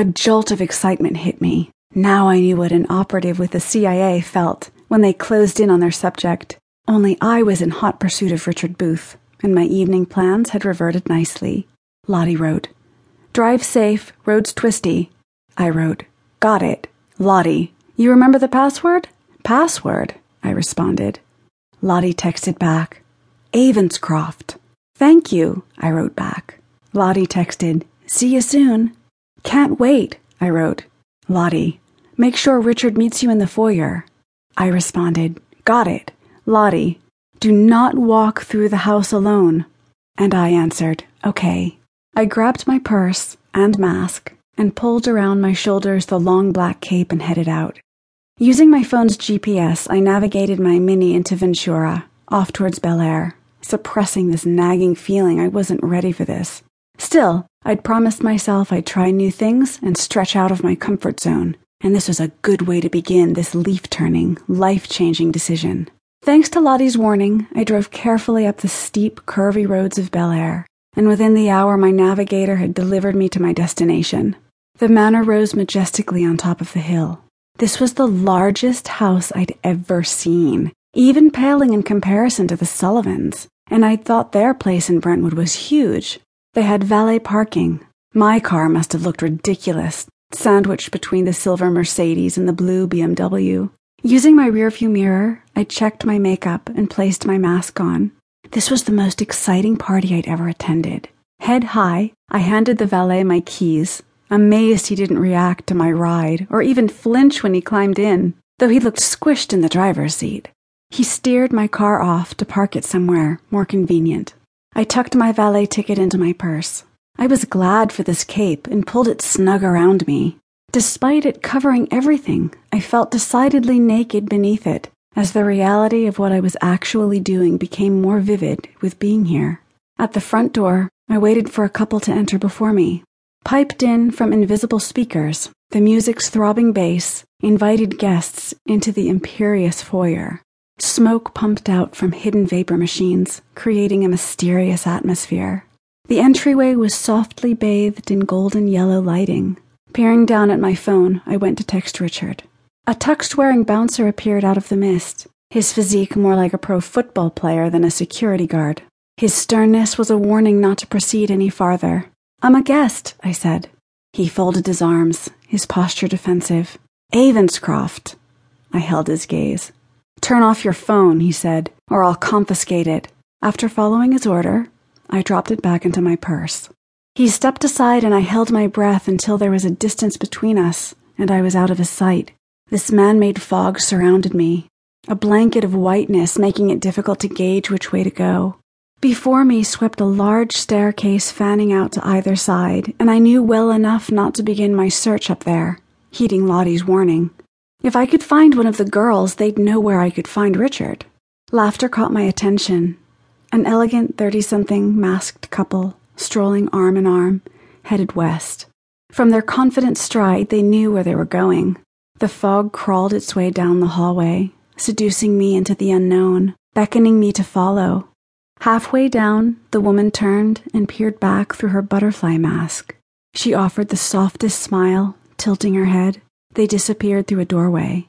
A jolt of excitement hit me. Now I knew what an operative with the CIA felt when they closed in on their subject. Only I was in hot pursuit of Richard Booth, and my evening plans had reverted nicely. Lottie wrote, Drive safe, road's twisty. I wrote, Got it. Lottie, you remember the password? Password, I responded. Lottie texted back, Avenscroft. Thank you, I wrote back. Lottie texted, See you soon. Can't wait, I wrote. Lottie, make sure Richard meets you in the foyer. I responded, Got it. Lottie, do not walk through the house alone. And I answered, Okay. I grabbed my purse and mask and pulled around my shoulders the long black cape and headed out. Using my phone's GPS, I navigated my Mini into Ventura, off towards Bel Air, suppressing this nagging feeling I wasn't ready for this. Still, I'd promised myself I'd try new things and stretch out of my comfort zone, and this was a good way to begin this leaf turning, life changing decision. Thanks to Lottie's warning, I drove carefully up the steep, curvy roads of Bel Air, and within the hour my navigator had delivered me to my destination. The manor rose majestically on top of the hill. This was the largest house I'd ever seen, even paling in comparison to the Sullivans, and I'd thought their place in Brentwood was huge. They had valet parking. My car must have looked ridiculous, sandwiched between the silver Mercedes and the blue BMW. Using my rearview mirror, I checked my makeup and placed my mask on. This was the most exciting party I'd ever attended. Head high, I handed the valet my keys, amazed he didn't react to my ride or even flinch when he climbed in, though he looked squished in the driver's seat. He steered my car off to park it somewhere more convenient. I tucked my valet ticket into my purse. I was glad for this cape and pulled it snug around me. Despite it covering everything, I felt decidedly naked beneath it, as the reality of what I was actually doing became more vivid with being here. At the front door, I waited for a couple to enter before me. Piped in from invisible speakers, the music's throbbing bass invited guests into the imperious foyer. Smoke pumped out from hidden vapor machines, creating a mysterious atmosphere. The entryway was softly bathed in golden yellow lighting. Peering down at my phone, I went to text Richard. A tuxed wearing bouncer appeared out of the mist, his physique more like a pro football player than a security guard. His sternness was a warning not to proceed any farther. I'm a guest, I said. He folded his arms, his posture defensive. Avenscroft. I held his gaze. Turn off your phone, he said, or I'll confiscate it. After following his order, I dropped it back into my purse. He stepped aside and I held my breath until there was a distance between us and I was out of his sight. This man made fog surrounded me, a blanket of whiteness making it difficult to gauge which way to go. Before me swept a large staircase fanning out to either side, and I knew well enough not to begin my search up there, heeding Lottie's warning. If I could find one of the girls, they'd know where I could find Richard. Laughter caught my attention. An elegant thirty something masked couple, strolling arm in arm, headed west. From their confident stride, they knew where they were going. The fog crawled its way down the hallway, seducing me into the unknown, beckoning me to follow. Halfway down, the woman turned and peered back through her butterfly mask. She offered the softest smile, tilting her head. They disappeared through a doorway.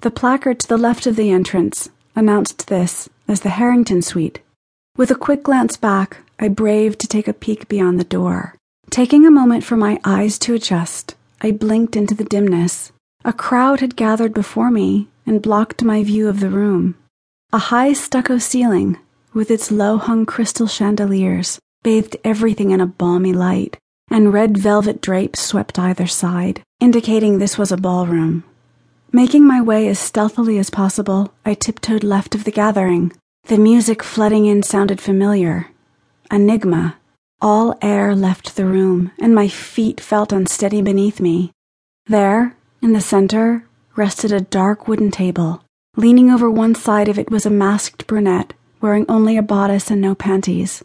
The placard to the left of the entrance announced this as the Harrington Suite. With a quick glance back, I braved to take a peek beyond the door. Taking a moment for my eyes to adjust, I blinked into the dimness. A crowd had gathered before me and blocked my view of the room. A high stucco ceiling with its low hung crystal chandeliers, bathed everything in a balmy light, and red velvet drapes swept either side, indicating this was a ballroom. Making my way as stealthily as possible, I tiptoed left of the gathering. The music flooding in sounded familiar. Enigma. All air left the room, and my feet felt unsteady beneath me. There, in the center, rested a dark wooden table. Leaning over one side of it was a masked brunette wearing only a bodice and no panties.